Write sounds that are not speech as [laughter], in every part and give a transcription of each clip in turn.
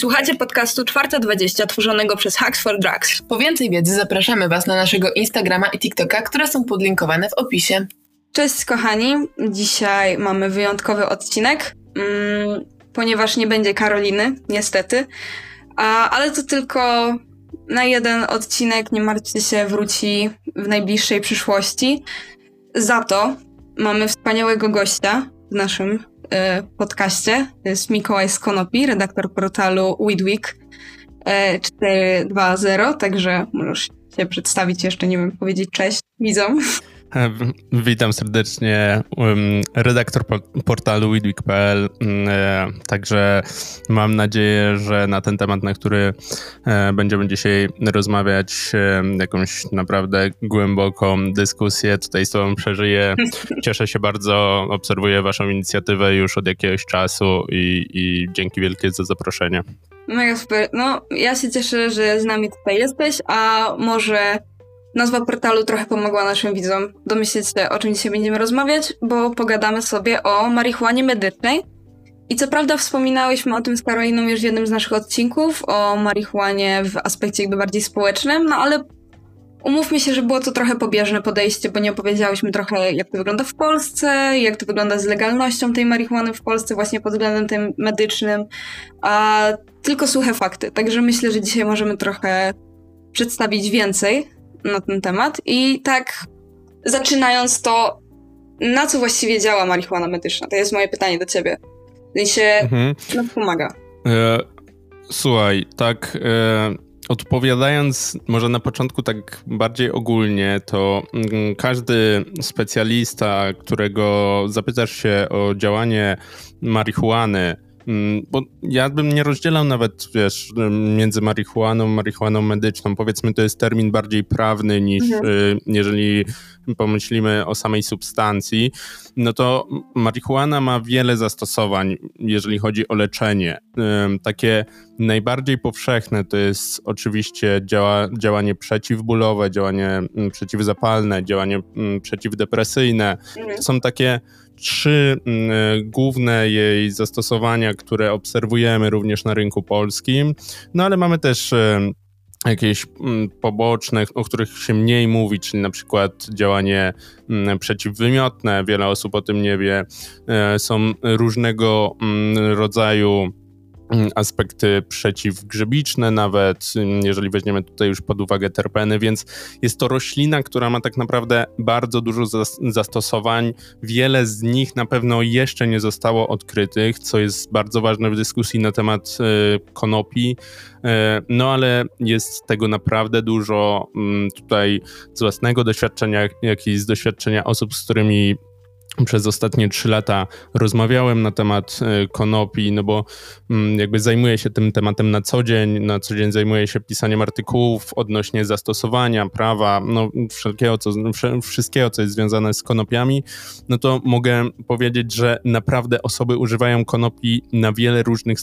Słuchacie podcastu 420 tworzonego przez Hacks for Drugs. Po więcej wiedzy zapraszamy Was na naszego Instagrama i TikToka, które są podlinkowane w opisie. Cześć kochani, dzisiaj mamy wyjątkowy odcinek, mm, ponieważ nie będzie Karoliny, niestety, A, ale to tylko na jeden odcinek, nie martwcie się, wróci w najbliższej przyszłości. Za to mamy wspaniałego gościa w naszym podcaście. To jest Mikołaj Skonopi, redaktor portalu Weedweek y, 420, także możesz się przedstawić jeszcze, nie wiem, powiedzieć cześć widzom. [laughs] Witam serdecznie, redaktor portalu widwik.pl. E, także mam nadzieję, że na ten temat, na który e, będziemy dzisiaj rozmawiać, jakąś naprawdę głęboką dyskusję tutaj z Tobą przeżyję. [laughs] Cieszę się bardzo, obserwuję Waszą inicjatywę już od jakiegoś czasu i, i dzięki wielkie za zaproszenie. Mega super. No, ja się cieszę, że z nami tutaj jesteś, a może Nazwa portalu trochę pomogła naszym widzom domyśleć się, o czym dzisiaj będziemy rozmawiać, bo pogadamy sobie o marihuanie medycznej. I co prawda wspominałyśmy o tym z Karoliną już w jednym z naszych odcinków, o marihuanie w aspekcie jakby bardziej społecznym, no ale umówmy się, że było to trochę pobieżne podejście, bo nie opowiedziałyśmy trochę, jak to wygląda w Polsce, jak to wygląda z legalnością tej marihuany w Polsce, właśnie pod względem tym medycznym, a tylko suche fakty. Także myślę, że dzisiaj możemy trochę przedstawić więcej na ten temat. I tak zaczynając to, na co właściwie działa marihuana medyczna? To jest moje pytanie do ciebie. W sensie, mhm. no pomaga. E, słuchaj, tak e, odpowiadając może na początku tak bardziej ogólnie, to mm, każdy specjalista, którego zapytasz się o działanie marihuany, bo ja bym nie rozdzielał nawet, wiesz, między marihuaną, marihuaną medyczną. Powiedzmy, to jest termin bardziej prawny niż mhm. Y, jeżeli pomyślimy o samej substancji. No to marihuana ma wiele zastosowań, jeżeli chodzi o leczenie. Takie najbardziej powszechne to jest oczywiście działa, działanie przeciwbólowe, działanie mm, przeciwzapalne, działanie mm, przeciwdepresyjne. To są takie trzy mm, główne jej zastosowania, które obserwujemy również na rynku polskim, no ale mamy też jakieś mm, poboczne, o których się mniej mówi, czyli na przykład działanie mm, przeciwwymiotne, wiele osób o tym nie wie. E, są różnego rodzaju Mm, aspekty przeciwgrzybiczne, nawet mm, jeżeli weźmiemy tutaj już pod uwagę terpeny, więc jest to roślina, która ma tak naprawdę bardzo dużo zastosowań. Wiele z nich na pewno jeszcze nie zostało odkrytych, co jest bardzo ważne w dyskusji na temat y, konopi. Y, no ale jest tego naprawdę dużo mm, tutaj z własnego doświadczenia, jak i z doświadczenia osób, z którymi przez ostatnie trzy lata rozmawiałem na temat e, konopi, no bo mm, jakby zajmuję się tym tematem na co dzień, na co dzień zajmuję się pisaniem artykułów odnośnie zastosowania prawa, no wszelkiego, co, wszystkiego, co jest związane z konopiami, no to mogę powiedzieć, że naprawdę osoby używają konopi na wiele różnych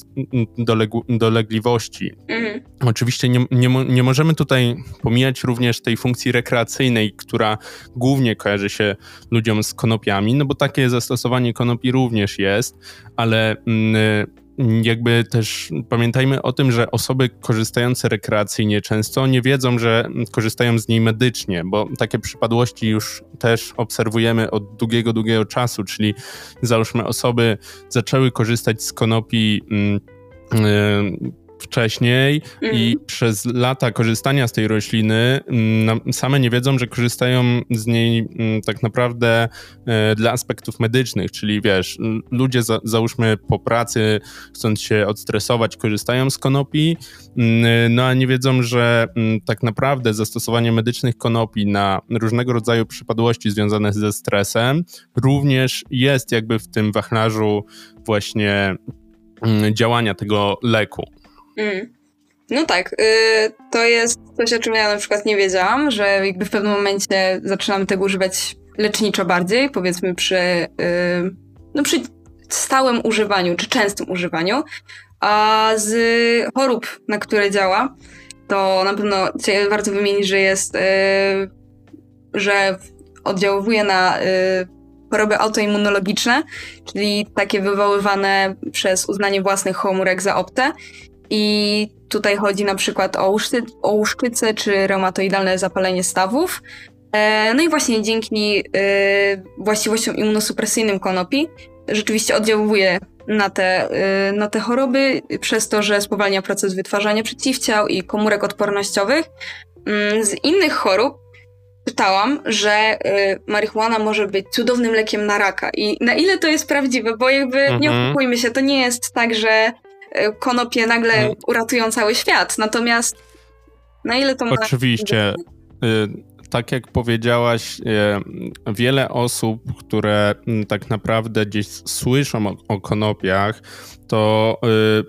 dolegliwości. Mhm. Oczywiście nie, nie, nie możemy tutaj pomijać również tej funkcji rekreacyjnej, która głównie kojarzy się ludziom z konopiami, no bo takie zastosowanie konopi również jest, ale mm, jakby też pamiętajmy o tym, że osoby korzystające rekreacyjnie często nie wiedzą, że korzystają z niej medycznie, bo takie przypadłości już też obserwujemy od długiego, długiego czasu, czyli załóżmy osoby zaczęły korzystać z konopi mm, y, wcześniej mm. i przez lata korzystania z tej rośliny mm, same nie wiedzą, że korzystają z niej mm, tak naprawdę e, dla aspektów medycznych, czyli wiesz, ludzie za, załóżmy po pracy chcąc się odstresować korzystają z konopi, no a nie wiedzą, że tak naprawdę zastosowanie medycznych konopi na różnego rodzaju przypadłości związane ze stresem również jest jakby w tym wachlarzu właśnie działania tego leku. Mm. No tak, y, to jest coś, o czym ja na przykład nie wiedziałam, że jakby w pewnym momencie zaczynamy tego używać leczniczo bardziej, powiedzmy przy, y, no przy stałym używaniu, czy częstym używaniu, a z chorób, na które działa, to na pewno warto wymienić, że jest, y, że oddziałuje na choroby autoimmunologiczne, czyli takie wywoływane przez uznanie własnych komórek za optę i tutaj chodzi na przykład o, uszty, o uszczycę czy reumatoidalne zapalenie stawów. E, no i właśnie dzięki e, właściwościom immunosupresyjnym konopi rzeczywiście oddziałuje na te, e, na te choroby przez to, że spowalnia proces wytwarzania przeciwciał i komórek odpornościowych. Mm, z innych chorób czytałam, że marihuana może być cudownym lekiem na raka. I na ile to jest prawdziwe, bo jakby mhm. nie oszukujmy się, to nie jest tak, że konopie nagle mhm. uratują cały świat. Natomiast na ile to ma... Oczywiście tak jak powiedziałaś, e, wiele osób, które tak naprawdę gdzieś słyszą o, o konopiach, to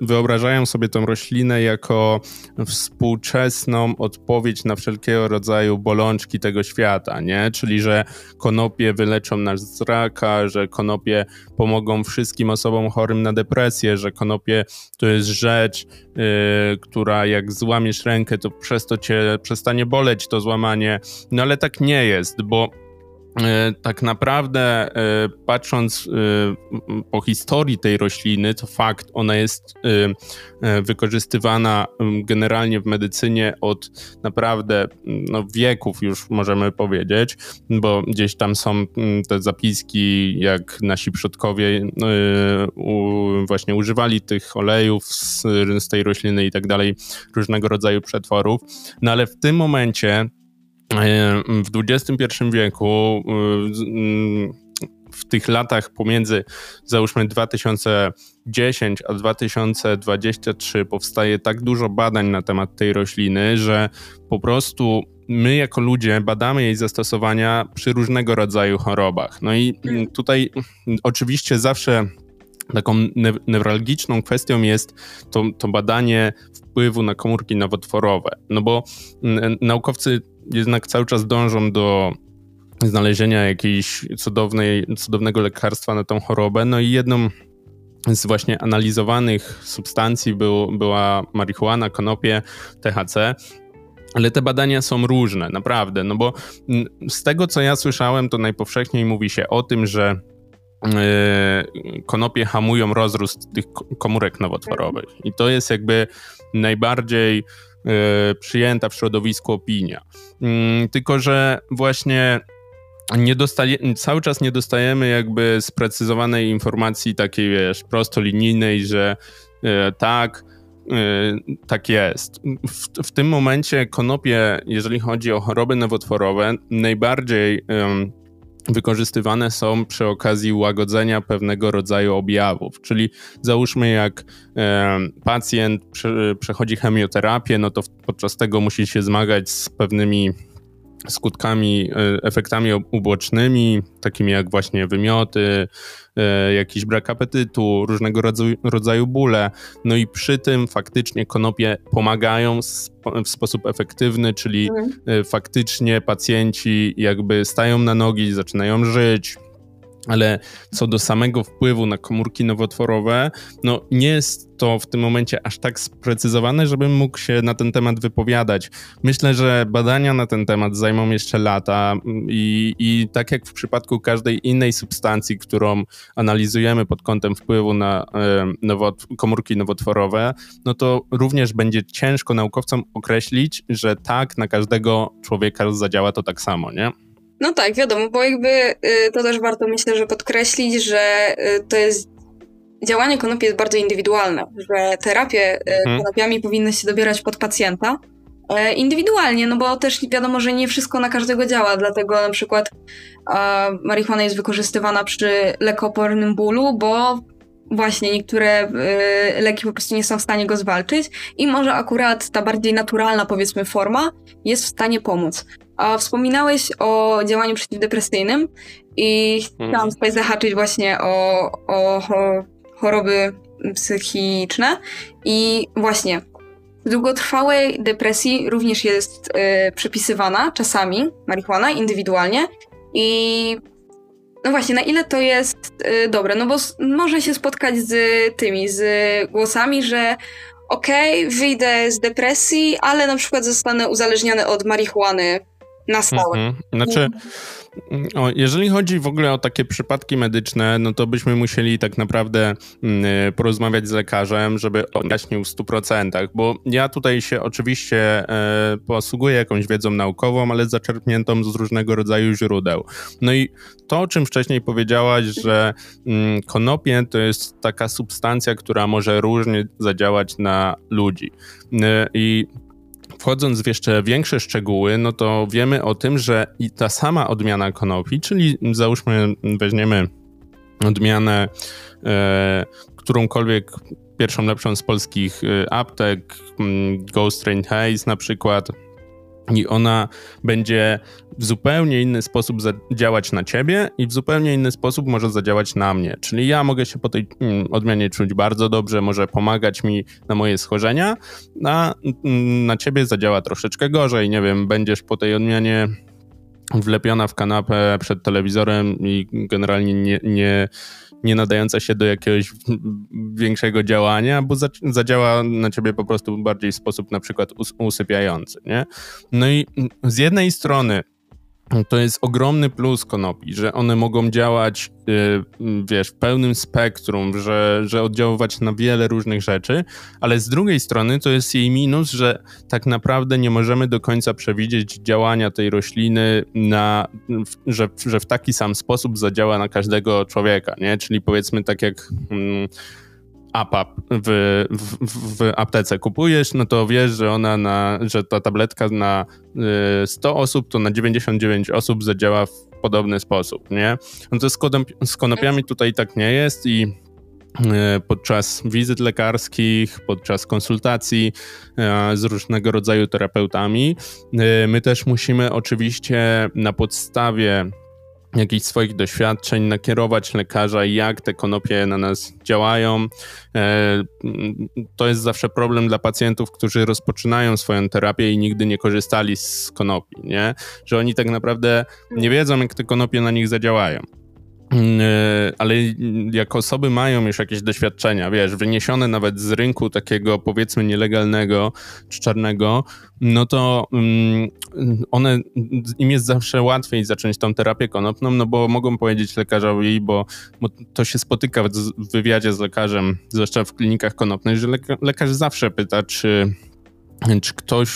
y, wyobrażają sobie tą roślinę jako współczesną odpowiedź na wszelkiego rodzaju bolączki tego świata, nie? Czyli, że konopie wyleczą nas z raka, że konopie pomogą wszystkim osobom chorym na depresję, że konopie to jest rzecz, yy, która jak złamiesz rękę, to przez to cię przestanie boleć to złamanie. No ale tak nie jest, bo tak naprawdę e, patrząc e, po historii tej rośliny, to fakt, ona jest wykorzystywana generalnie w medycynie od naprawdę no, wieków już możemy powiedzieć, bo gdzieś tam są te zapiski, jak nasi przodkowie właśnie używali tych olejów z, tej rośliny i tak dalej, różnego rodzaju przetworów. No ale w tym momencie E, w XXI wieku, e, w tych latach pomiędzy załóżmy 2010 a 2023 powstaje tak dużo badań na temat tej rośliny, że po prostu my jako ludzie badamy jej zastosowania przy różnego rodzaju chorobach. No i mhm. tutaj oczywiście zawsze taką newralgiczną kwestią jest to, to badanie wpływu na komórki nowotworowe. No bo naukowcy jednak cały czas dążą do znalezienia jakiejś cudownej, cudownego lekarstwa na tą chorobę. No i jedną z właśnie analizowanych substancji był, była marihuana, konopie, THC. Ale te badania są różne, naprawdę, no bo z tego co ja słyszałem, to najpowszechniej mówi się o tym, że yy, konopie hamują rozrost tych komórek nowotworowych. I to jest jakby najbardziej E, przyjęta w środowisku opinia. Mm, tylko, że właśnie nie dostaje, cały czas nie dostajemy jakby sprecyzowanej informacji takiej, wiesz, prostolinijnej, że e, tak, e, tak jest. W, w, tym momencie konopie, jeżeli chodzi o choroby nowotworowe, najbardziej wykorzystywane są przy okazji łagodzenia pewnego rodzaju objawów. Czyli załóżmy, jak e, pacjent prze, przechodzi chemioterapię, no to podczas tego musi się zmagać z pewnymi skutkami, e, efektami ubocznymi, takimi jak właśnie wymioty, e, jakiś brak apetytu, różnego rodzaju, rodzaju bóle. No i przy tym faktycznie konopie pomagają w sposób efektywny, czyli mhm. faktycznie pacjenci jakby stają na nogi, zaczynają żyć, ale co do samego wpływu na komórki nowotworowe, no nie jest to w tym momencie aż tak sprecyzowane, żebym mógł się na ten temat wypowiadać. Myślę, że badania na ten temat zajmą jeszcze lata i, i tak jak w przypadku każdej innej substancji, którą analizujemy pod kątem wpływu na e, nowot komórki nowotworowe, no to również będzie ciężko naukowcom określić, że tak na każdego człowieka zadziała to tak samo, nie? No tak, wiadomo, bo jakby y, to też warto myślę, że podkreślić, że y, to jest działanie konopi jest bardzo indywidualne, że terapie y, mhm. konopiami powinny się dobierać pod pacjenta e, indywidualnie, no bo też wiadomo, że nie wszystko na każdego działa, dlatego na przykład marihuana jest wykorzystywana przy lekoopornym bólu, bo właśnie niektóre leki po prostu nie są w stanie go zwalczyć i może akurat ta bardziej naturalna, powiedzmy, forma jest w stanie pomóc. A wspominałeś o działaniu przeciwdepresyjnym i chciałam mhm. tutaj zahaczyć właśnie o, o choroby psychiczne. I właśnie w długotrwałej depresji również jest y, przypisywana czasami marihuana indywidualnie i no właśnie, na ile to jest y, dobre? No bo może się spotkać z tymi, z głosami, że okej, okay, wyjdę z depresji, ale na przykład zostanę uzależniony od marihuany na stałe. Mhm. Znaczy, o, jeżeli chodzi w ogóle o takie przypadki medyczne, no to byśmy musieli tak naprawdę mm, porozmawiać z lekarzem, żeby objaśnił w 100%, bo ja tutaj się oczywiście e, posługuję jakąś wiedzą naukową, ale zaczerpniętą z różnego rodzaju źródeł. No i to, o czym wcześniej powiedziałaś, że mm, konopie to jest taka substancja, która może różnie zadziałać na ludzi. E, I wchodząc w jeszcze większe szczegóły, no to wiemy o tym, że i ta sama odmiana konopi, czyli załóżmy weźmiemy odmianę e, którąkolwiek pierwszą lepszą z polskich e, aptek, Ghost Train Haze na przykład, i ona będzie w zupełnie inny sposób zadziałać na ciebie i w zupełnie inny sposób może zadziałać na mnie. Czyli ja mogę się po tej mm, odmianie czuć bardzo dobrze, może pomagać mi na moje schorzenia, a mm, na ciebie zadziała troszeczkę gorzej. Nie wiem, będziesz po tej odmianie wlepiona w kanapę przed telewizorem i generalnie nie, nie nie nadająca się do jakiegoś większego działania, bo zadziała na ciebie po prostu bardziej w sposób na przykład usypiający, nie? No i z jednej strony to jest ogromny plus konopi, że one mogą działać, yy, wiesz, w pełnym spektrum, że, że oddziaływać na wiele różnych rzeczy, ale z drugiej strony to jest jej minus, że tak naprawdę nie możemy do końca przewidzieć działania tej rośliny na, że, że w taki sam sposób zadziała na każdego człowieka, nie? Czyli powiedzmy tak jak... Yy, APAP w, w, w, aptece kupujesz, no to wiesz, że ona na, że ta tabletka na 100 y, osób, to na 99 osób zadziała w podobny sposób, nie? No to z, z konopiami tutaj tak nie jest i y, podczas wizyt lekarskich, podczas konsultacji y, z różnego rodzaju terapeutami. My też musimy oczywiście na podstawie jakichś swoich doświadczeń, nakierować lekarza, jak te konopie na nas działają. E, to jest zawsze problem dla pacjentów, którzy rozpoczynają swoją terapię i nigdy nie korzystali z konopi, nie? Że oni tak naprawdę nie wiedzą, jak te konopie na nich zadziałają. Mm, e, ale jak osoby mają już jakieś doświadczenia, wiesz, wyniesione nawet z rynku takiego powiedzmy nielegalnego czy czarnego, no to um, one, im jest zawsze łatwiej zacząć tą terapię konopną, no bo mogą powiedzieć lekarzowi, bo, bo to się spotyka w, wywiadzie z lekarzem, zwłaszcza w klinikach konopnych, że lekarz zawsze pyta, czy, czy ktoś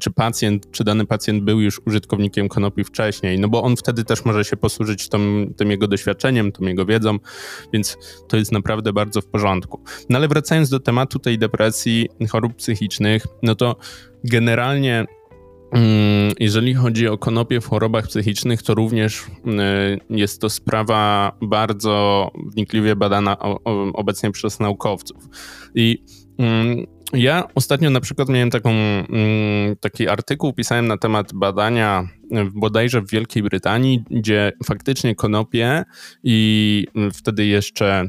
czy pacjent, czy dany pacjent był już użytkownikiem konopi wcześniej, no bo on wtedy też może się posłużyć tym, tym jego doświadczeniem, tą jego wiedzą, więc to jest naprawdę bardzo w porządku. No ale wracając do tematu tej depresji, chorób psychicznych, no to generalnie mm, jeżeli chodzi o konopie w chorobach psychicznych, to również y, jest to sprawa bardzo wnikliwie badana obecnie przez naukowców. I mm, ja ostatnio na przykład miałem taką, mm, taki artykuł, pisałem na temat badania bodajże w Wielkiej Brytanii, gdzie faktycznie konopie i wtedy jeszcze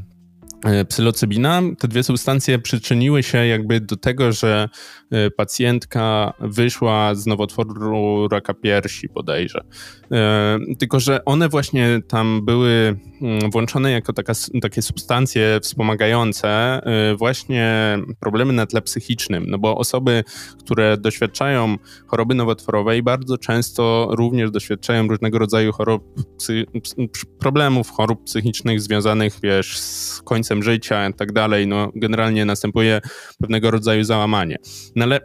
psylocybina, te dwie substancje przyczyniły się jakby do tego, że e, pacjentka wyszła z nowotworu raka piersi bodajże. E, tylko, że one właśnie tam były mm, włączone jako taka, takie substancje wspomagające właśnie problemy na tle psychicznym, no bo osoby, które doświadczają choroby nowotworowej bardzo często również doświadczają różnego rodzaju chorób, problemów, chorób psychicznych związanych, wiesz, z końcem życia i tak dalej, no generalnie następuje pewnego rodzaju załamanie. No ale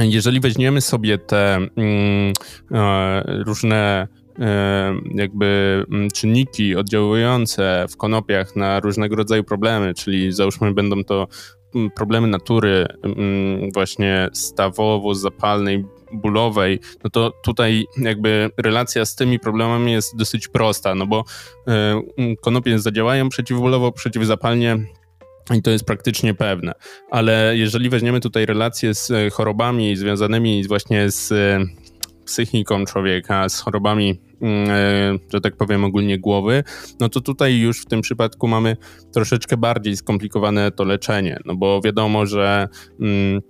jeżeli weźmiemy sobie te mm, e, różne e, jakby mm, czynniki oddziałujące w konopiach na różnego rodzaju problemy, czyli załóżmy będą to mm, problemy natury mm, właśnie stawowo-zapalnej, bólowej, no to tutaj jakby relacja z tymi problemami jest dosyć prosta, no bo e, konopie zadziałają przeciwbólowo, przeciwzapalnie i to jest praktycznie pewne. Ale jeżeli weźmiemy tutaj relacje z e, chorobami związanymi właśnie z e, psychiką człowieka, z chorobami, mm, że tak powiem, ogólnie głowy, no to tutaj już w tym przypadku mamy troszeczkę bardziej skomplikowane to leczenie, no bo wiadomo, że mm,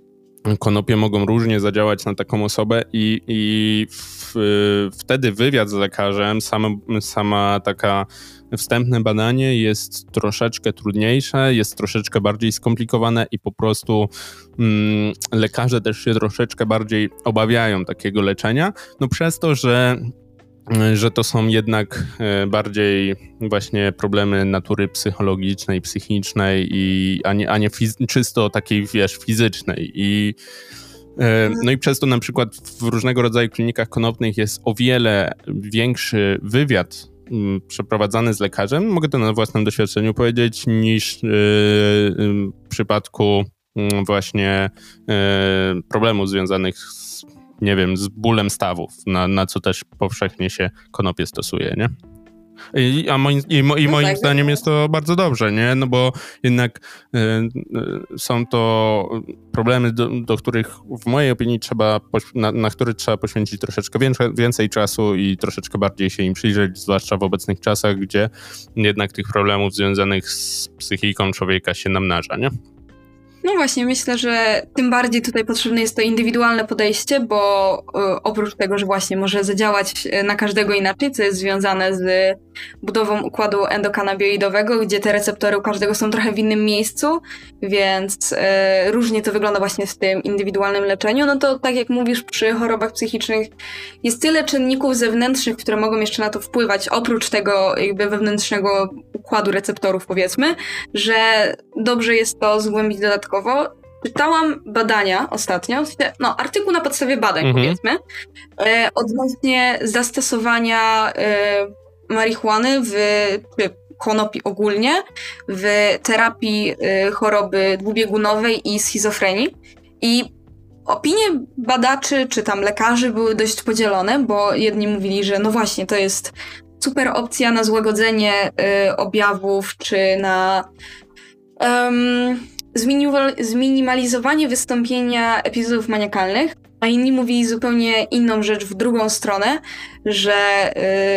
konopie mogą różnie zadziałać na taką osobę i, i w, wtedy wywiad z lekarzem, sama, sama taka wstępne badanie jest troszeczkę trudniejsze, jest troszeczkę bardziej skomplikowane i po prostu mm, lekarze też się troszeczkę bardziej obawiają takiego leczenia, no przez to, że że to są jednak e, bardziej właśnie problemy natury psychologicznej, psychicznej, i, a nie, a nie fiz- czysto takiej, wiesz, fizycznej. I, e, no i przez to na przykład w różnego rodzaju klinikach konopnych jest o wiele większy wywiad mm, przeprowadzany z lekarzem, mogę to na własnym doświadczeniu powiedzieć, niż w przypadku mm, właśnie problemów związanych z nie wiem, z bólem stawów, na, na co też powszechnie się konopie stosuje, nie? I, a moim, i, mo, i no moim tak. zdaniem jest to bardzo dobrze, nie? No bo jednak y, y, są to problemy, do, do, których w mojej opinii trzeba, na, na które trzeba poświęcić troszeczkę więcej, więcej czasu i troszeczkę bardziej się im przyjrzeć, zwłaszcza w obecnych czasach, gdzie jednak tych problemów związanych z psychiką człowieka się namnaża, nie? No właśnie, myślę, że tym bardziej tutaj potrzebne jest to indywidualne podejście, bo y, oprócz tego, że właśnie może zadziałać y, na każdego inaczej, co jest związane z budową układu endokanabioidowego, gdzie te receptory u każdego są trochę w innym miejscu, więc y, różnie to wygląda właśnie w tym indywidualnym leczeniu, no to tak jak mówisz, przy chorobach psychicznych jest tyle czynników zewnętrznych, które mogą jeszcze na to wpływać, oprócz tego jakby wewnętrznego układu receptorów powiedzmy, że dobrze jest to zgłębić dodatkowo dodatkowo czytałam badania ostatnio, no artykuł na podstawie badań mhm. powiedzmy, e, odnośnie zastosowania e, marihuany w, czy konopi ogólnie w terapii e, choroby dwubiegunowej i schizofrenii. I opinie badaczy czy tam lekarzy były dość podzielone, bo jedni mówili, że no właśnie, to jest super opcja na złagodzenie y, objawów, czy na um, zminimalizowanie wystąpienia epizodów maniakalnych, a inni mówili zupełnie inną rzecz w drugą stronę, że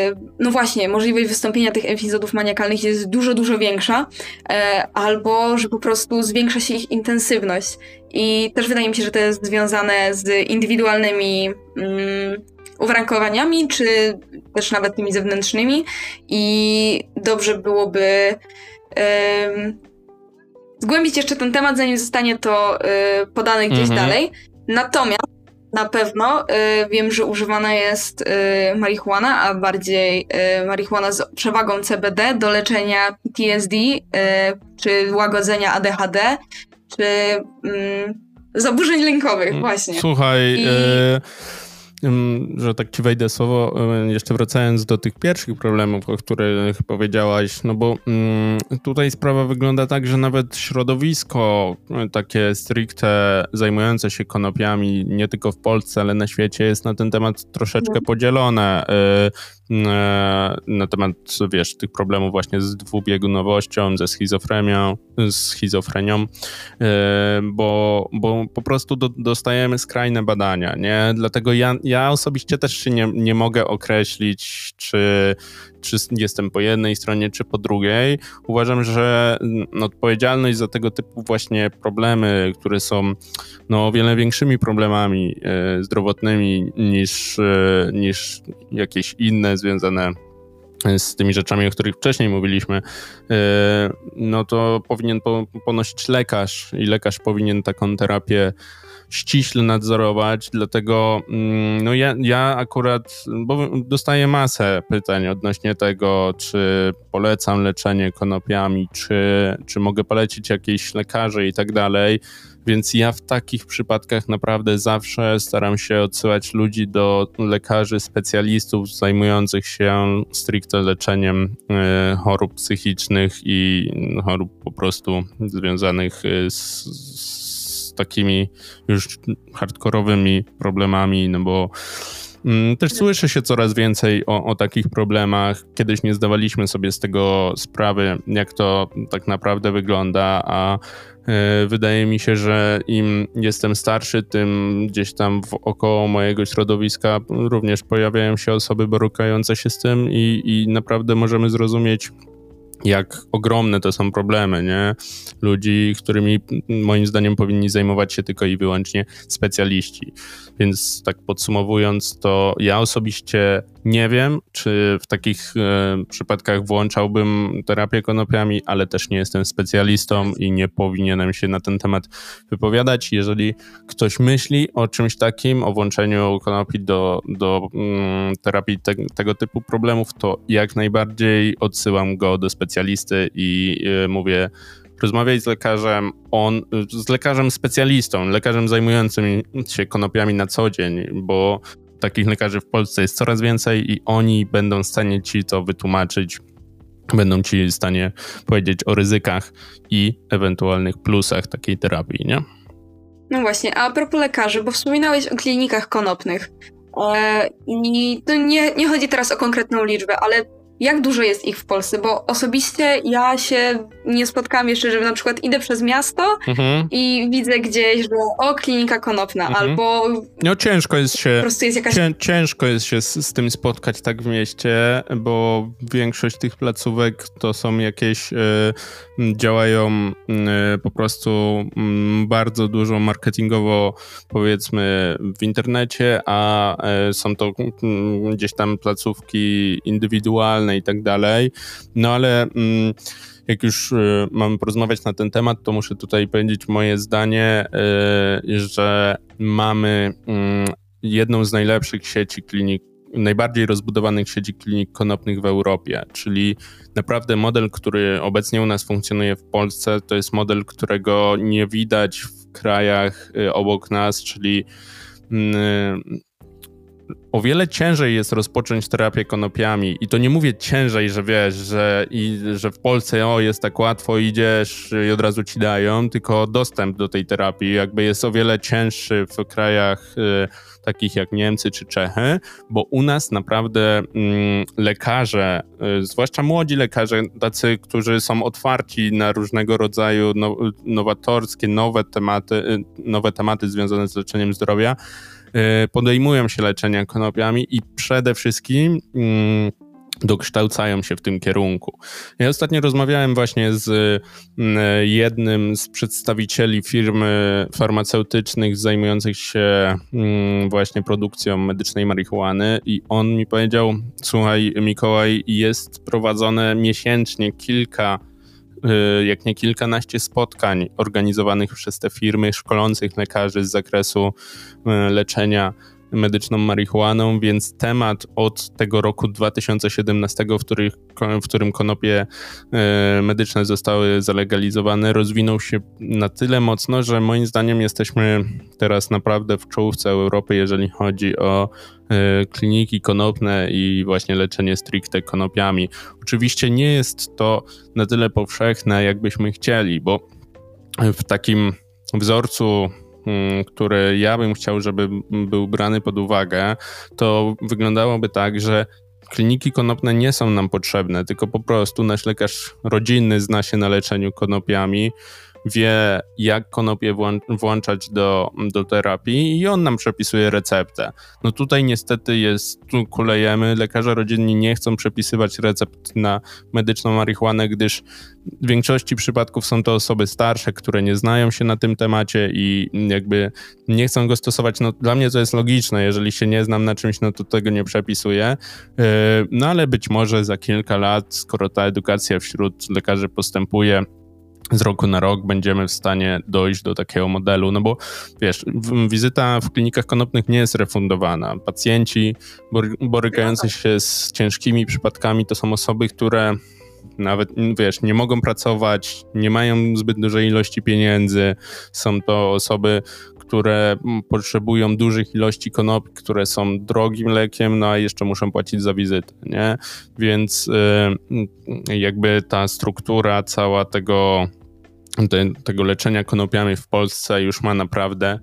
yy, no właśnie, możliwość wystąpienia tych epizodów maniakalnych jest dużo, dużo większa, yy, albo że po prostu zwiększa się ich intensywność. I też wydaje mi się, że to jest związane z indywidualnymi yy, uwarunkowaniami, czy też nawet tymi zewnętrznymi i dobrze byłoby zgłębić jeszcze ten temat, zanim zostanie to y, podane gdzieś mhm. dalej. Natomiast na pewno y, wiem, że używana jest y, marihuana, a bardziej y, marihuana z przewagą CBD do leczenia PTSD, y, czy łagodzenia ADHD, czy mm, zaburzeń lękowych, mm, właśnie. Słuchaj, I... Y, że tak ci wejdę słowo, jeszcze wracając do tych pierwszych problemów, o których powiedziałaś, no bo tutaj sprawa wygląda tak, że nawet środowisko e, takie stricte zajmujące się konopiami, nie tylko w Polsce, ale na świecie jest na ten temat troszeczkę no. podzielone. E, na temat, wiesz, tych problemów właśnie z dwubiegunowością, ze schizofrenią, z schizofrenią, e, bo, bo po prostu do, dostajemy skrajne badania, nie? Dlatego ja, ja osobiście też się nie, nie mogę określić, czy, czy jestem po jednej stronie, czy po drugiej. Uważam, że mm, odpowiedzialność za tego typu właśnie problemy, które są no, o wiele większymi problemami e, zdrowotnymi niż, e, niż jakieś inne związane z tymi rzeczami, o których wcześniej mówiliśmy, e, no to powinien ponosić lekarz i lekarz powinien taką terapię ściśle nadzorować, dlatego mm, no ja, ja akurat, bo dostaję masę pytań odnośnie tego, czy polecam leczenie konopiami, czy, czy mogę polecić jakieś lekarze i tak dalej, więc ja w takich przypadkach naprawdę zawsze staram się odsyłać ludzi do lekarzy, specjalistów zajmujących się stricte leczeniem y, chorób psychicznych i chorób po prostu związanych y, z, z takimi już hardkorowymi problemami, no bo mm, też słyszy się coraz więcej o, o, takich problemach. Kiedyś nie zdawaliśmy sobie z tego sprawy, jak to tak naprawdę wygląda, a e, wydaje mi się, że im jestem starszy, tym gdzieś tam około mojego środowiska również pojawiają się osoby borykające się z tym i, i naprawdę możemy zrozumieć jak ogromne to są problemy, nie? Ludzi, którymi moim zdaniem powinni zajmować się tylko i wyłącznie specjaliści. Więc tak podsumowując, to ja osobiście nie wiem, czy w takich e, przypadkach włączałbym terapię konopiami, ale też nie jestem specjalistą i nie powinienem się na ten temat wypowiadać. Jeżeli ktoś myśli o czymś takim, o włączeniu konopi do, do mm, terapii te, tego typu problemów, to jak najbardziej odsyłam go do specjalisty i y, mówię, rozmawiać z lekarzem, on, z lekarzem specjalistą, lekarzem zajmującym się konopiami na co dzień, bo takich lekarzy w Polsce jest coraz więcej i oni będą w stanie ci to wytłumaczyć, będą ci w stanie powiedzieć o ryzykach i ewentualnych plusach takiej terapii, nie? No właśnie, a propos lekarzy, bo wspominałeś o klinikach konopnych. E, I to nie, nie chodzi teraz o konkretną liczbę, ale jak dużo jest ich w Polsce, bo osobiście ja się nie spotkałam jeszcze, że na przykład idę przez miasto mhm. i widzę gdzieś, że o, klinika konopna, mhm. albo... No ciężko jest się... Po prostu jest jakaś... Cię, ciężko jest się z, z, tym spotkać tak w mieście, bo większość tych placówek to są jakieś... Y, działają y, po prostu y, bardzo dużo marketingowo powiedzmy w internecie, a y, są to gdzieś tam placówki indywidualne, i tak dalej. No ale mm, jak już y, mamy porozmawiać na ten temat, to muszę tutaj powiedzieć moje zdanie, y, że mamy mm, jedną z najlepszych sieci klinik najbardziej rozbudowanych sieci klinik konopnych w Europie, czyli naprawdę model, który obecnie u nas funkcjonuje w Polsce, to jest model, którego nie widać w krajach y, obok nas, czyli mm, o wiele ciężej jest rozpocząć terapię konopiami. I to nie mówię ciężej, że wiesz, że, i, że w Polsce o, jest tak łatwo, idziesz i od razu ci dają, tylko dostęp do tej terapii jakby jest o wiele cięższy w krajach y, takich jak Niemcy czy Czechy, bo u nas naprawdę y, lekarze, y, zwłaszcza młodzi lekarze, tacy, którzy są otwarci na różnego rodzaju no, nowatorskie, nowe tematy, y, nowe tematy związane z leczeniem zdrowia, podejmują się leczenia konopiami i przede wszystkim mm, dokształcają się w tym kierunku. Ja ostatnio rozmawiałem właśnie z mm, jednym z przedstawicieli firmy farmaceutycznych zajmujących się mm, właśnie produkcją medycznej marihuany i on mi powiedział, słuchaj Mikołaj, jest prowadzone miesięcznie kilka Y, jak nie kilkanaście spotkań organizowanych przez te firmy, szkolących lekarzy z zakresu y, leczenia medyczną marihuaną, więc temat od tego roku 2017, w, w którym konopie e, medyczne zostały zalegalizowane, rozwinął się na tyle mocno, że moim zdaniem jesteśmy teraz naprawdę w czołówce Europy, jeżeli chodzi o e, kliniki konopne i właśnie leczenie stricte konopiami. Oczywiście nie jest to na tyle powszechne, jakbyśmy chcieli, bo w takim wzorcu który ja bym chciał, żeby był brany pod uwagę, to wyglądałoby tak, że kliniki konopne nie są nam potrzebne, tylko po prostu nasz lekarz rodzinny zna się na leczeniu konopiami, wie, jak konopie włączać do, do terapii i on nam przepisuje receptę. No tutaj niestety jest, tu kulejemy, lekarze rodzinni nie chcą przepisywać recept na medyczną marihuanę, gdyż w większości przypadków są to osoby starsze, które nie znają się na tym temacie i jakby nie chcą go stosować. No, dla mnie to jest logiczne, jeżeli się nie znam na czymś, no to tego nie przepisuję. Yy, no ale być może za kilka lat, skoro ta edukacja wśród lekarzy postępuje, z roku na rok będziemy w stanie dojść do takiego modelu, no bo wiesz, wizyta w klinikach konopnych nie jest refundowana. Pacjenci borykający się z ciężkimi przypadkami to są osoby, które nawet, wiesz, nie mogą pracować, nie mają zbyt dużej ilości pieniędzy. Są to osoby, które potrzebują dużych ilości konopi, które są drogim lekiem, no a jeszcze muszą płacić za wizytę, nie? Więc y, jakby ta struktura cała tego te, tego leczenia konopiami w Polsce już ma naprawdę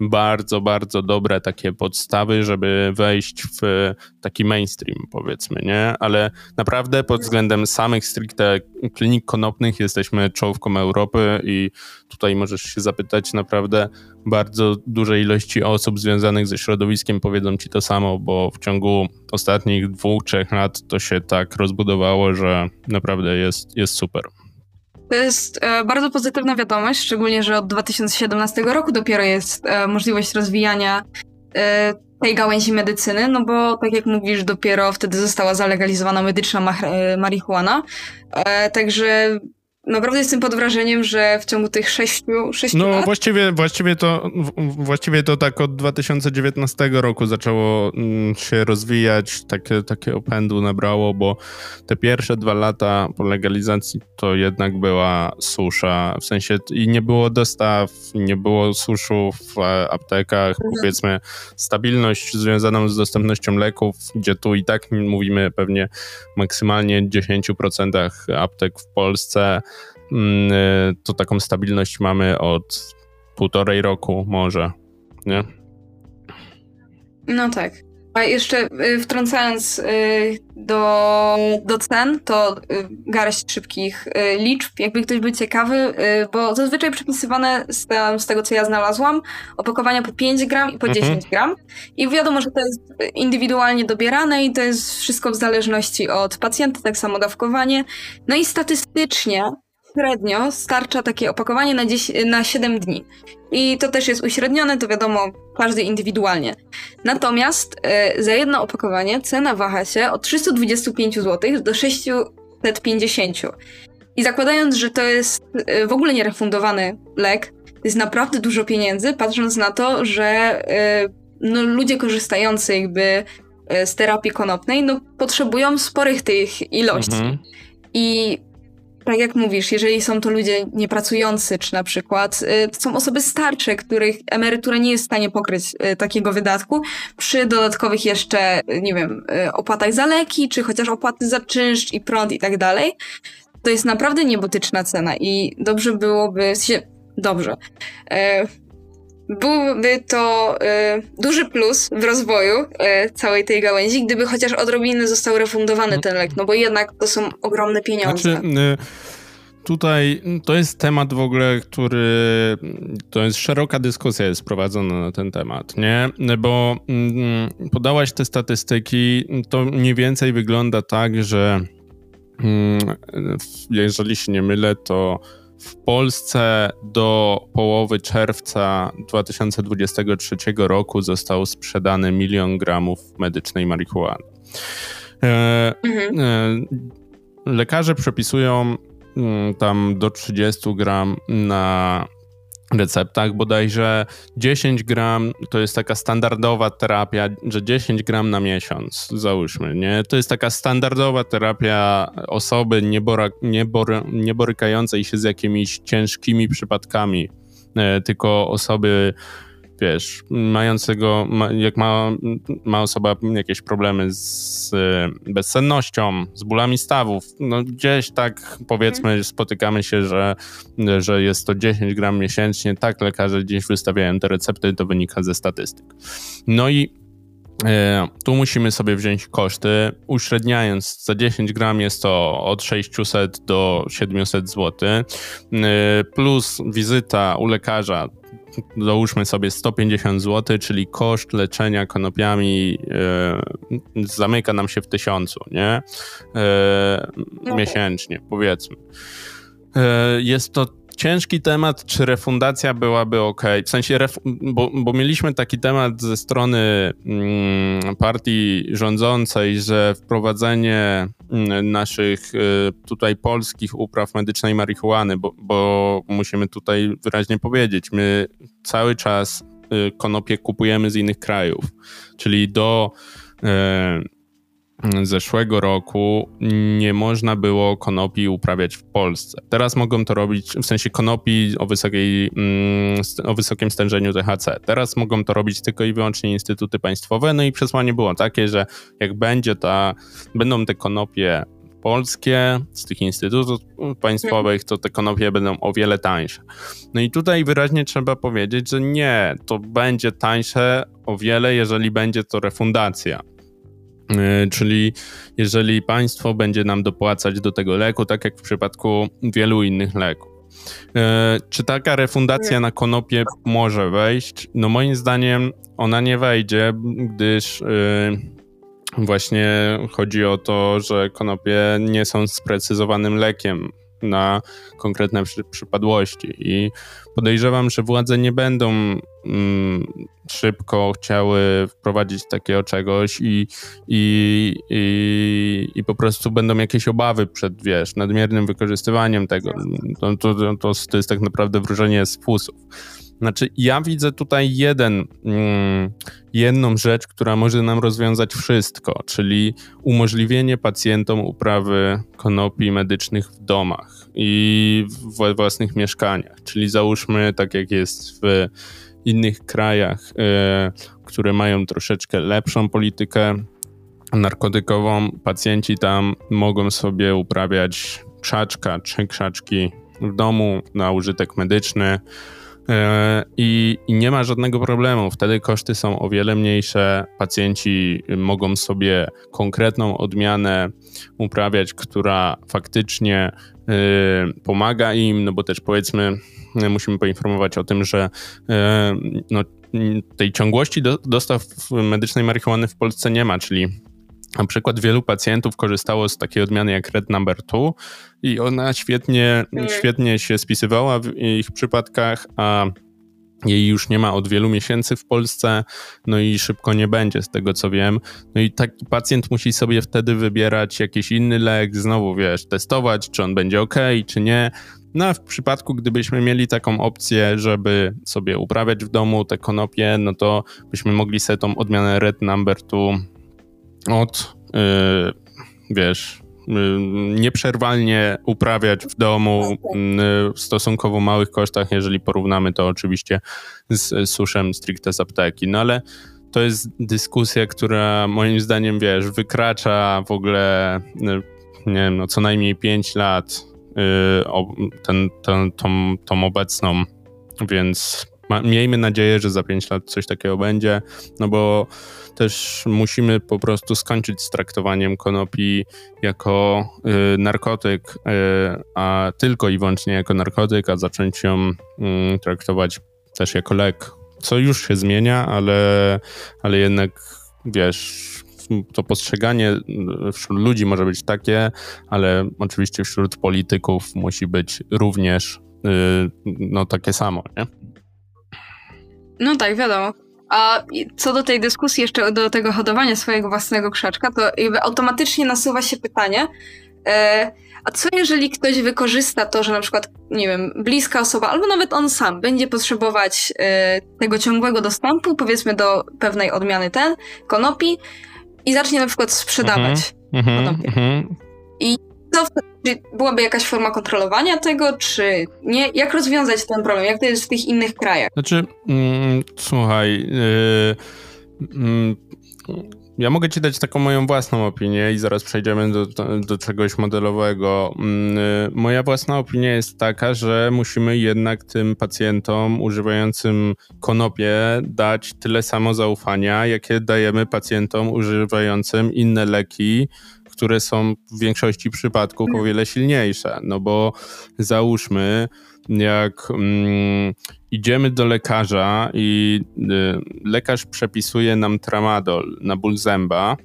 bardzo, bardzo dobre takie podstawy, żeby wejść w taki mainstream, powiedzmy, nie? Ale naprawdę pod względem samych stricte klinik konopnych jesteśmy czołówką Europy i tutaj możesz się zapytać naprawdę bardzo dużej ilości osób związanych ze środowiskiem powiedzą ci to samo, bo w ciągu ostatnich dwóch, trzech lat to się tak rozbudowało, że naprawdę jest, jest super. To jest e, bardzo pozytywna wiadomość, szczególnie, że od 2017 roku dopiero jest e, możliwość rozwijania e, tej gałęzi medycyny, no bo tak jak mówisz, dopiero wtedy została zalegalizowana medyczna marihuana. Także naprawdę jestem pod wrażeniem, że w ciągu tych sześciu, sześciu no, lat... właściwie, właściwie, to, właściwie to tak od 2019 roku zaczęło mm, się rozwijać, takie, takie opędu nabrało, bo te pierwsze dwa lata po legalizacji to jednak była susza, w sensie i nie było dostaw, nie było suszu w aptekach, mhm. powiedzmy stabilność związaną z dostępnością leków, gdzie tu i tak mówimy pewnie maksymalnie 10% aptek w Polsce, to taką stabilność mamy od półtorej roku może, nie? No tak. A jeszcze y, wtrącając y, do, do cen, to garść szybkich liczb, jakby ktoś był ciekawy, bo zazwyczaj przepisywane z, z tego, co ja znalazłam, opakowania po 5 gram i po mhm. 10 gram. I wiadomo, że to jest indywidualnie dobierane i to jest wszystko w zależności od pacjenta, tak samo dawkowanie. No i statystycznie średnio starcza takie opakowanie na, 10, na 7 dni. I to też jest uśrednione, to wiadomo, każdy indywidualnie. Natomiast y, za jedno opakowanie cena waha się od 325 zł do 650. I zakładając, że to jest y, w ogóle nierefundowany lek, to jest naprawdę dużo pieniędzy, patrząc na to, że y, no, ludzie korzystający jakby z terapii konopnej, no, potrzebują sporych tych ilości. Mhm. I tak jak mówisz, jeżeli są to ludzie niepracujący, czy na przykład y, to są osoby starsze, których emerytura nie jest w stanie pokryć y, takiego wydatku, przy dodatkowych jeszcze, y, nie wiem, opłatach za leki, czy chociaż opłaty za czynsz i prąd i tak dalej, to jest naprawdę niebotyczna cena i dobrze byłoby, dobrze, byłby to y, duży plus w rozwoju y, całej tej gałęzi, gdyby chociaż odrobinę został refundowany ten lek, no bo jednak to są ogromne pieniądze. Znaczy, y, tutaj to jest temat w ogóle, który to jest szeroka dyskusja jest prowadzona na ten temat, nie? Bo mm, podałaś te statystyki, to mniej więcej wygląda tak, że mm, jeżeli się nie mylę, to w Polsce do połowy czerwca 2023 roku został sprzedany milion gramów medycznej marihuany. E, mhm. e, lekarze przepisują mm, tam do 30 gram na receptach bodajże 10 gram to jest taka standardowa terapia, że 10 gram na miesiąc, załóżmy, nie? To jest taka standardowa terapia osoby niebora, niebor, nieborykającej się z jakimiś ciężkimi przypadkami, e, tylko osoby wiesz, mającego, jak ma, ma osoba jakieś problemy z bezsennością, z bólami stawów, no gdzieś tak powiedzmy mhm. spotykamy się, że, że jest to 10 gram miesięcznie, tak lekarze gdzieś wystawiają te recepty, to wynika ze statystyk. No i e, tu musimy sobie wziąć koszty, uśredniając za 10 gram jest to od 600 do 700 zł, e, plus wizyta u lekarza załóżmy sobie 150 zł, czyli koszt leczenia konopiami e, zamyka nam się w tysiącu, nie? E, no miesięcznie, powiedzmy. E, jest to ciężki temat, czy refundacja byłaby ok. W sensie, bo, bo, mieliśmy taki temat ze strony mm, partii rządzącej, że wprowadzenie naszych y, tutaj polskich upraw medycznej marihuany, bo, bo musimy tutaj wyraźnie powiedzieć, my cały czas y, konopie kupujemy z innych krajów, czyli do y, zeszłego roku nie można było konopi uprawiać w Polsce. Teraz mogą to robić, w sensie konopi o, wysokiej, mm, o wysokim stężeniu THC. Teraz mogą to robić tylko i wyłącznie instytuty państwowe, no i przesłanie było takie, że jak będzie ta, będą te konopie polskie, z tych instytutów państwowych, to te konopie będą o wiele tańsze. No i tutaj wyraźnie trzeba powiedzieć, że nie, to będzie tańsze o wiele, jeżeli będzie to refundacja. Yy, czyli jeżeli państwo będzie nam dopłacać do tego leku, tak jak w przypadku wielu innych leków. Yy, czy taka refundacja na konopie może wejść? No moim zdaniem ona nie wejdzie, gdyż yy, właśnie chodzi o to, że konopie nie są sprecyzowanym lekiem na konkretne przy, przypadłości i podejrzewam, że władze nie będą mm, szybko chciały wprowadzić takiego czegoś i, i, i, i, po prostu będą jakieś obawy przed, wiesz, nadmiernym wykorzystywaniem tego. To, to, to, to jest tak naprawdę wróżenie z fusów. Znaczy, ja widzę tutaj jeden, mm, jedną rzecz, która może nam rozwiązać wszystko, czyli umożliwienie pacjentom uprawy konopi medycznych w domach i we własnych mieszkaniach. Czyli załóżmy, tak jak jest w innych krajach, y, które mają troszeczkę lepszą politykę narkotykową, pacjenci tam mogą sobie uprawiać krzaczka, trzy krzaczki w domu na użytek medyczny I, I, nie ma żadnego problemu. Wtedy koszty są o wiele mniejsze. Pacjenci mogą sobie konkretną odmianę uprawiać, która faktycznie y, pomaga im, no bo też powiedzmy, musimy poinformować o tym, że no, tej ciągłości do, dostaw medycznej marihuany w Polsce nie ma, czyli na przykład wielu pacjentów korzystało z takiej odmiany jak Red Number 2 i ona świetnie, mm. świetnie się spisywała w ich przypadkach, a jej już nie ma od wielu miesięcy w Polsce, no i szybko nie będzie, z tego co wiem. No i taki pacjent musi sobie wtedy wybierać jakiś inny lek, znowu wiesz, testować, czy on będzie ok, czy nie. No a w przypadku, gdybyśmy mieli taką opcję, żeby sobie uprawiać w domu te konopie, no to byśmy mogli sobie tą odmianę Red Number 2 od, yy, wiesz, yy, nieprzerwalnie uprawiać w domu yy, w stosunkowo małych kosztach, jeżeli porównamy to oczywiście z suszem stricte z apteki. No ale to jest dyskusja, która moim zdaniem, wiesz, wykracza w ogóle, nie wiem, no co najmniej 5 lat yy, ten, ten, tą, tą obecną, więc ma, miejmy nadzieję, że za 5 lat coś takiego będzie, no bo też musimy po prostu skończyć z traktowaniem konopi jako y, narkotyk, y, a tylko i wyłącznie jako narkotyk, a zacząć ją y, traktować też jako lek, co już się zmienia, ale, ale jednak wiesz, to postrzeganie wśród ludzi może być takie, ale oczywiście wśród polityków musi być również y, no, takie samo, nie? No tak, wiadomo. A co do tej dyskusji, jeszcze do tego hodowania swojego własnego krzaczka, to jakby automatycznie nasuwa się pytanie, e, a co jeżeli ktoś wykorzysta to, że na przykład, nie wiem, bliska osoba, albo nawet on sam będzie potrzebować e, tego ciągłego dostępu, powiedzmy do pewnej odmiany ten, konopi, i zacznie na przykład sprzedawać mm -hmm, konopie. Mm -hmm. I Czy byłaby jakaś forma kontrolowania tego, czy nie? Jak rozwiązać ten problem? Jak to jest w tych innych krajach? Znaczy, mm, słuchaj, yy, yy, ja mogę ci dać taką moją własną opinię i zaraz przejdziemy do, do, czegoś modelowego. Yy, moja własna opinia jest taka, że musimy jednak tym pacjentom używającym konopie dać tyle samo zaufania, jakie dajemy pacjentom używającym inne leki, które są w większości przypadków o wiele silniejsze. No bo załóżmy, jak mm, idziemy do lekarza i y, lekarz przepisuje nam tramadol na ból zęba,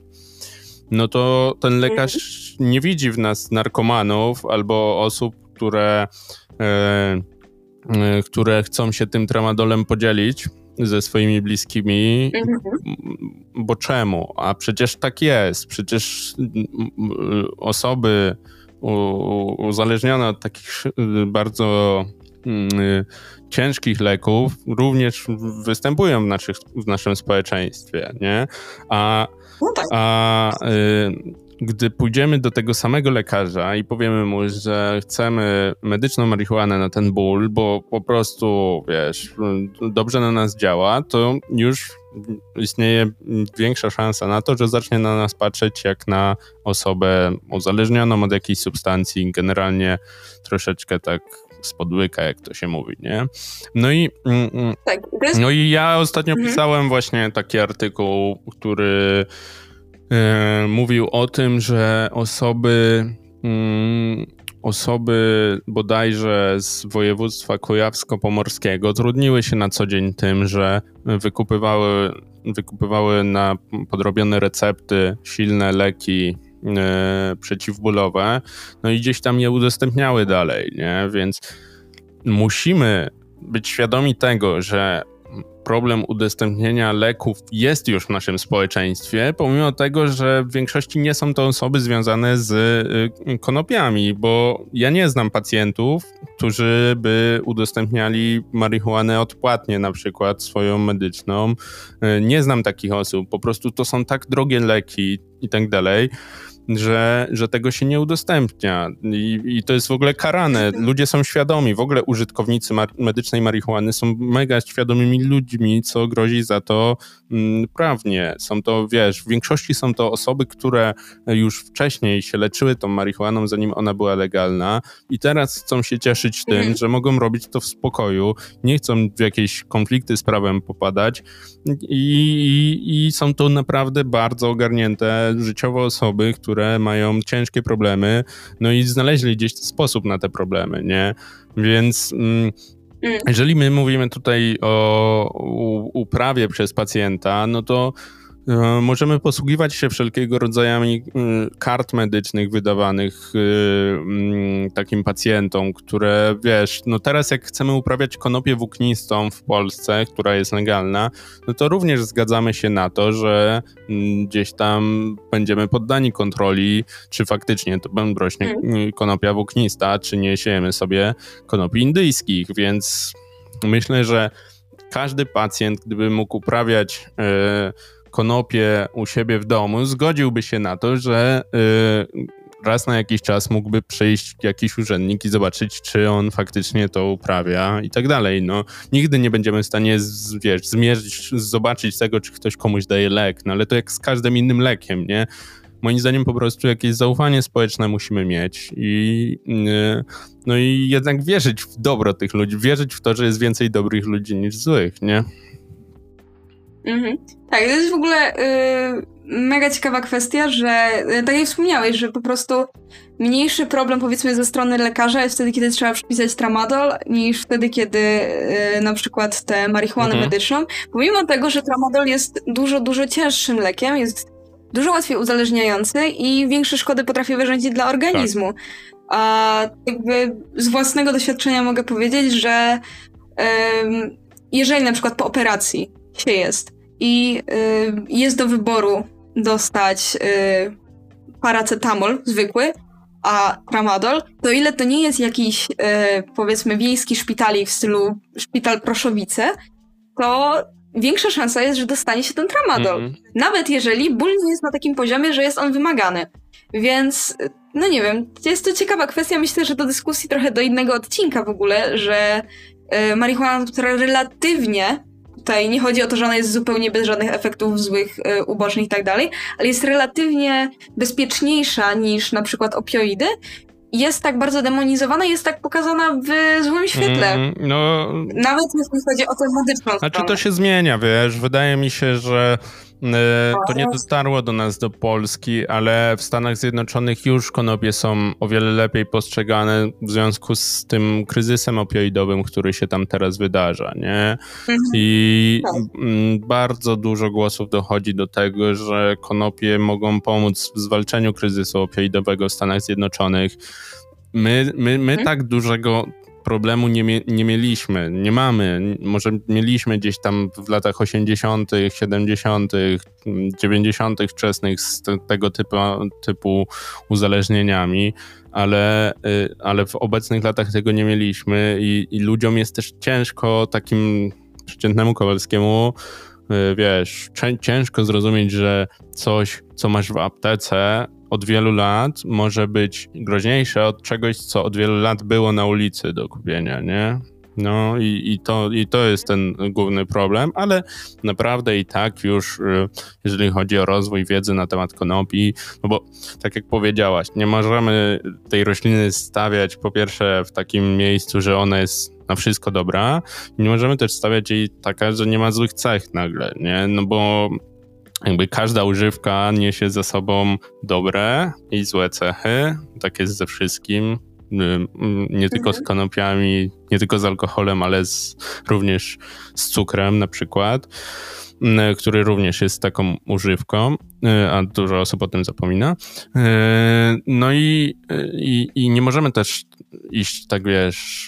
no to ten lekarz nie widzi w nas narkomanów albo osób, które, y, y, które chcą się tym tramadolem podzielić ze swoimi bliskimi, mhm. bo czemu? A przecież tak jest. Przecież osoby uzależnione od takich bardzo ciężkich leków również występują w, naszych, w naszym społeczeństwie, nie? A, no tak. a y, gdy pójdziemy do tego samego lekarza i powiemy mu, że chcemy medyczną marihuanę na ten ból, bo po prostu, wiesz, dobrze na nas działa, to już istnieje większa szansa na to, że zacznie na nas patrzeć jak na osobę uzależnioną od jakiejś substancji, generalnie troszeczkę tak spod łyka, jak to się mówi, nie? No i, mm, mm, tak, no i ja ostatnio mhm. pisałem właśnie taki artykuł, który mówił o tym, że osoby mm, osoby bodajże z województwa kujawsko-pomorskiego trudniły się na co dzień tym, że wykupywały, wykupywały na podrobione recepty silne leki e, przeciwbólowe, no i gdzieś tam je udostępniały dalej, nie? Więc musimy być świadomi tego, że problem udostępnienia leków jest już w naszym społeczeństwie, pomimo tego, że w większości nie są to osoby związane z y, konopiami, bo ja nie znam pacjentów, którzy by udostępniali marihuanę odpłatnie, na przykład swoją medyczną. Y, nie znam takich osób, po prostu to są tak drogie leki i tak dalej że, że tego się nie udostępnia I, i to jest w ogóle karane. Ludzie są świadomi, w ogóle użytkownicy mar medycznej marihuany są mega świadomymi ludźmi, co grozi za to mm, prawnie. Są to, wiesz, w większości są to osoby, które już wcześniej się leczyły tą marihuaną, zanim ona była legalna i teraz chcą się cieszyć tym, mhm. że mogą robić to w spokoju, nie chcą w jakieś konflikty z prawem popadać i, i, i są to naprawdę bardzo ogarnięte życiowo osoby, które mają ciężkie problemy, no i znaleźli gdzieś sposób na te problemy, nie? Więc mm, mm. jeżeli my mówimy tutaj o uprawie przez pacjenta, no to możemy posługiwać się wszelkiego rodzaju e, kart medycznych wydawanych e, mm, takim pacjentom, które wiesz, no teraz jak chcemy uprawiać konopię włóknistą w Polsce, która jest legalna, no to również zgadzamy się na to, że mm, gdzieś tam będziemy poddani kontroli, czy faktycznie to będzie rośnie mm. konopia włóknista, czy nie siejemy sobie konopi indyjskich, więc myślę, że każdy pacjent, gdyby mógł uprawiać konopie u siebie w domu, zgodziłby się na to, że y, raz na jakiś czas mógłby przyjść jakiś urzędnik i zobaczyć, czy on faktycznie to uprawia i tak dalej. No, nigdy nie będziemy w stanie z, wiesz, zmierzyć, zobaczyć tego, czy ktoś komuś daje lek, no ale to jak z każdym innym lekiem, nie? Moim zdaniem po prostu jakieś zaufanie społeczne musimy mieć i y, no i jednak wierzyć w dobro tych ludzi, wierzyć w to, że jest więcej dobrych ludzi niż złych, nie? Mhm. Tak, to jest w ogóle y, mega ciekawa kwestia, że y, tak jak wspomniałeś, że po prostu mniejszy problem powiedzmy ze strony lekarza jest wtedy, kiedy trzeba przypisać tramadol, niż wtedy, kiedy y, na przykład tę marihuanę mhm. medyczną. Pomimo tego, że tramadol jest dużo, dużo cięższym lekiem, jest dużo łatwiej uzależniający i większe szkody potrafi wyrządzić dla organizmu. Tak. A jakby z własnego doświadczenia mogę powiedzieć, że jeżeli na przykład po operacji się jest. I y, jest do wyboru dostać y, paracetamol zwykły, a tramadol, to ile to nie jest jakiś, y, powiedzmy, wiejski szpitalik w stylu szpital Proszowice, to większa szansa jest, że dostanie się ten tramadol. Mm -hmm. Nawet jeżeli ból nie jest na takim poziomie, że jest on wymagany. Więc, no nie wiem, jest to ciekawa kwestia. Myślę, że do dyskusji trochę do innego odcinka w ogóle, że y, marihuana, która relatywnie Tutaj nie chodzi o to, że ona jest zupełnie bez żadnych efektów złych, y, ubocznych i tak dalej, ale jest relatywnie bezpieczniejsza niż na przykład opioidy, jest tak bardzo demonizowana, jest tak pokazana w złym świetle. Mm, no, Nawet jeśli chodzi o tę medyczną Znaczy stronę. to się zmienia, wiesz, wydaje mi się, że E, to nie dotarło do nas do Polski, ale w Stanach Zjednoczonych już konopie są o wiele lepiej postrzegane w związku z tym kryzysem opioidowym, który się tam teraz wydarza, nie? Mhm. I tak. bardzo dużo głosów dochodzi do tego, że konopie mogą pomóc w zwalczeniu kryzysu opioidowego w Stanach Zjednoczonych. My, my, my mhm. tak dużego problemu nie, nie mieliśmy, nie mamy. Może mieliśmy gdzieś tam w latach 80., 70., 90. wczesnych z te, tego typu, typu uzależnieniami, ale, y, ale w obecnych latach tego nie mieliśmy i, i ludziom jest też ciężko takim przeciętnemu Kowalskiemu y, wiesz, ciężko zrozumieć, że coś, co masz w aptece, od wielu lat może być groźniejsze od czegoś, co od wielu lat było na ulicy do kupienia, nie? No i, i, to, i to jest ten główny problem, ale naprawdę i tak już, y, jeżeli chodzi o rozwój wiedzy na temat konopi, no bo tak jak powiedziałaś, nie możemy tej rośliny stawiać po pierwsze w takim miejscu, że ona jest na wszystko dobra, nie możemy też stawiać jej taka, że nie ma złych cech nagle, nie? No bo jakby każda używka niesie ze sobą dobre i złe cechy. Tak jest ze wszystkim. Nie tylko z mhm. konopiami, nie tylko z alkoholem, ale z, również z cukrem na przykład, który również jest taką używką, y, a dużo osób o tym zapomina. Y, no i, i, i nie możemy też iść tak, wiesz,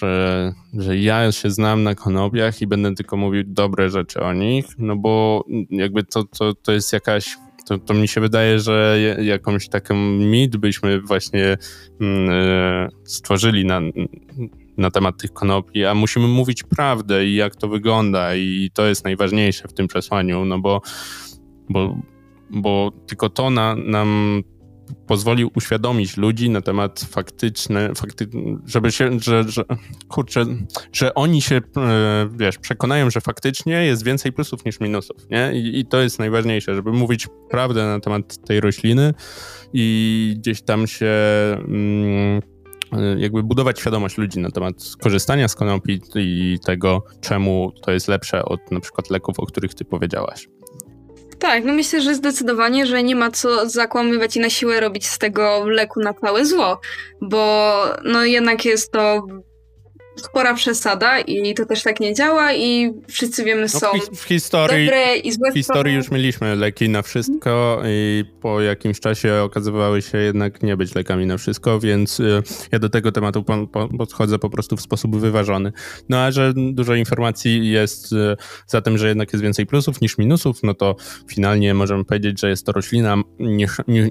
że ja się znam na konopiach i będę tylko mówił dobre rzeczy o nich, no bo jakby to, to, to jest jakaś to, to mi się wydaje, że jakąś taką mit byśmy właśnie mm, e, stworzyli na, na temat tych konopi, a musimy mówić prawdę i jak to wygląda i to jest najważniejsze w tym przesłaniu, no bo, bo, bo tylko to na, nam pozwolił uświadomić ludzi na temat faktyczny, fakty, żeby się, że, że, kurczę, że oni się, e, wiesz, przekonają, że faktycznie jest więcej plusów niż minusów, nie? I, i to jest najważniejsze, żeby mówić prawdę na temat tej rośliny i gdzieś tam się mm, e, jakby budować świadomość ludzi na temat korzystania z konopi i tego, czemu to jest lepsze od na przykład leków, o których ty powiedziałaś. Tak, no myślę, że zdecydowanie, że nie ma co zakłamywać i na siłę robić z tego leku na całe zło, bo no jednak jest to spora przesada i to też tak nie działa i wszyscy wiemy, no, są w, w historii, dobre i złe W historii już mieliśmy leki na wszystko i po jakimś czasie okazywały się jednak nie być lekami na wszystko, więc y, ja do tego tematu podchodzę po prostu w sposób wyważony. No a że dużo informacji jest y, za tym, że jednak jest więcej plusów niż minusów, no to finalnie możemy powiedzieć, że jest to roślina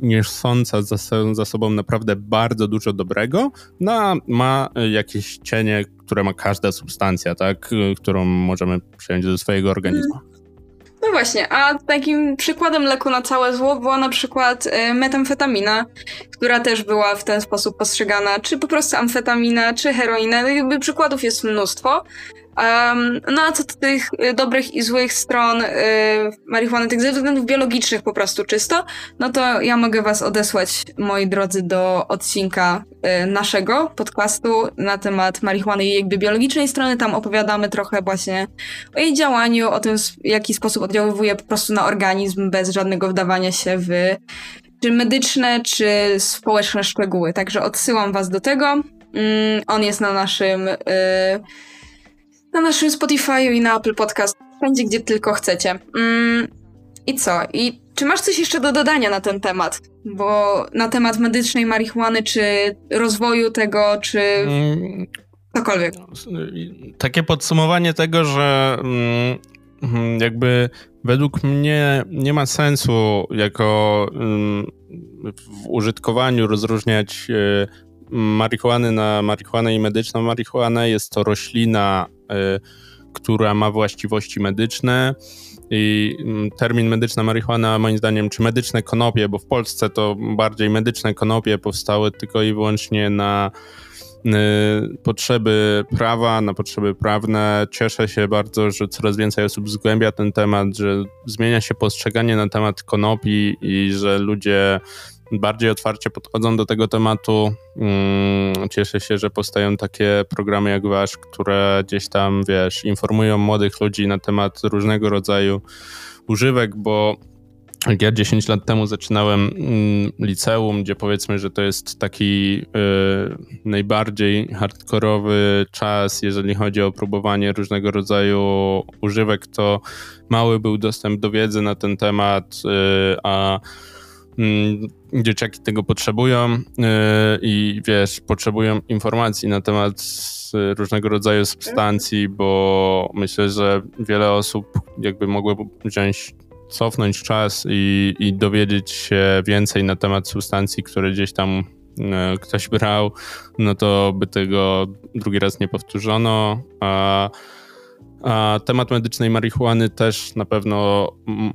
niosąca za, za sobą naprawdę bardzo dużo dobrego, no a ma jakieś cienie, które ma każda substancja, tak, którą możemy przyjąć do swojego organizmu. No właśnie, a takim przykładem leku na całe zło była na przykład y, metamfetamina, która też była w ten sposób postrzegana, czy po prostu amfetamina, czy heroina. No jakby przykładów jest mnóstwo. Um, no a co do tych y, dobrych i złych stron y, marihuany, tych ze względów biologicznych po prostu czysto, no to ja mogę was odesłać, moi drodzy, do odcinka y, naszego podcastu na temat marihuany i jakby biologicznej strony. Tam opowiadamy trochę właśnie o jej działaniu, o tym, w jaki sposób oddziaływuje po prostu na organizm bez żadnego wdawania się w czy medyczne, czy społeczne szczegóły. Także odsyłam was do tego. Mm, on jest na naszym... Y, na naszym Spotify'u i na Apple Podcast, wszędzie gdzie tylko chcecie. Mm, I co? I czy masz coś jeszcze do dodania na ten temat? Bo na temat medycznej marihuany, czy rozwoju tego, czy mm, cokolwiek. Takie podsumowanie tego, że mm, mhm, jakby według mnie nie ma sensu jako mm, w użytkowaniu rozróżniać y, marihuany na marihuanę i medyczną marihuanę. Jest to roślina która ma właściwości medyczne. I mm, termin medyczna marihuana, moim zdaniem, czy medyczne konopie, bo w Polsce to bardziej medyczne konopie powstały tylko i wyłącznie na y, potrzeby prawa, na potrzeby prawne. Cieszę się bardzo, że coraz więcej osób zgłębia ten temat, że zmienia się postrzeganie na temat konopi i że ludzie bardziej otwarcie podchodzą do tego tematu. Mm, cieszę się, że powstają takie programy jak wasz, które gdzieś tam, wiesz, informują młodych ludzi na temat różnego rodzaju używek, bo jak ja 10 lat temu zaczynałem mm, liceum, gdzie powiedzmy, że to jest taki y, najbardziej hardkorowy czas, jeżeli chodzi o próbowanie różnego rodzaju używek, to mały był dostęp do wiedzy na ten temat, y, a dzieciaki tego potrzebują y, i wiesz, potrzebują informacji na temat różnego rodzaju substancji, bo myślę, że wiele osób jakby mogło wziąć, cofnąć czas i, i dowiedzieć się więcej na temat substancji, które gdzieś tam y, ktoś brał, no to by tego drugi raz nie powtórzono. A a temat medycznej marihuany też na pewno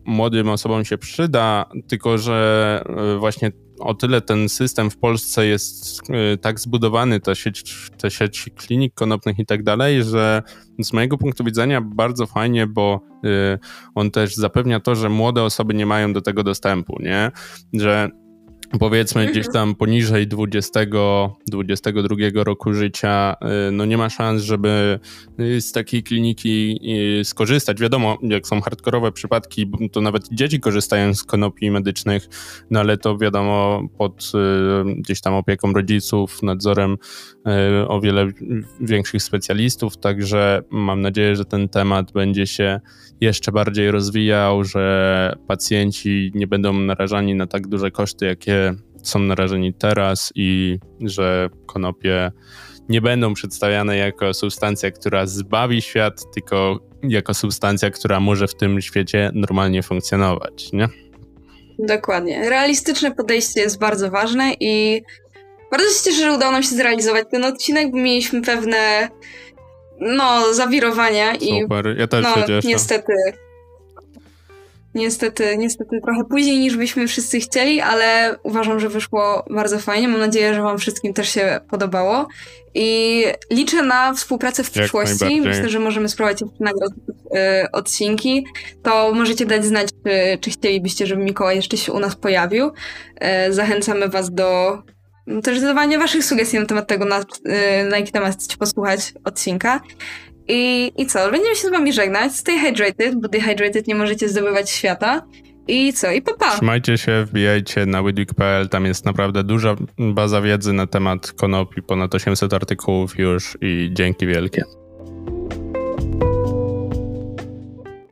młodym osobom się przyda, tylko że e, właśnie o tyle ten system w Polsce jest y, tak zbudowany, ta sieć, te sieć klinik konopnych i tak dalej, że z mojego punktu widzenia bardzo fajnie, bo y, on też zapewnia to, że młode osoby nie mają do tego dostępu, nie? Że powiedzmy gdzieś mhm. tam poniżej 20, 22 roku życia, y, no nie ma szans, żeby y, z takiej kliniki y, skorzystać. Wiadomo, jak są hardkorowe przypadki, to nawet dzieci korzystają z konopi medycznych, no ale to wiadomo pod gdzieś tam opieką rodziców, nadzorem o wiele większych specjalistów, także mam nadzieję, że ten temat będzie się jeszcze bardziej rozwijał, że pacjenci nie będą narażani na tak duże koszty, jakie są narażeni teraz i że konopie nie będą przedstawiane jako substancja, która zbawi świat, tylko jako substancja, która może w tym świecie normalnie funkcjonować, nie? Dokładnie. Realistyczne podejście jest bardzo ważne i bardzo się cieszę, że udało nam się zrealizować ten odcinek, bo mieliśmy pewne no, zawirowania Super. i ja też no, niestety Niestety, niestety trochę później niż byśmy wszyscy chcieli, ale uważam, że wyszło bardzo fajnie. Mam nadzieję, że Wam wszystkim też się podobało. I liczę na współpracę w przyszłości. Myślę, że możemy spróbować jeszcze nagrać y, odcinki. To możecie dać znać, czy, czy chcielibyście, żeby Mikołaj jeszcze się u nas pojawił. Y, zachęcamy Was do też zadawania Waszych sugestii na temat tego, na, y, na jaki temat chcecie posłuchać odcinka. I, I co? Będziemy się z wami żegnać. Stay hydrated, bo dehydrated nie możecie zdobywać świata. I co? I papa. Trzymajcie się, wbijajcie na widwik.pl, tam jest naprawdę duża baza wiedzy na temat konopi, ponad 800 artykułów już i dzięki wielkie.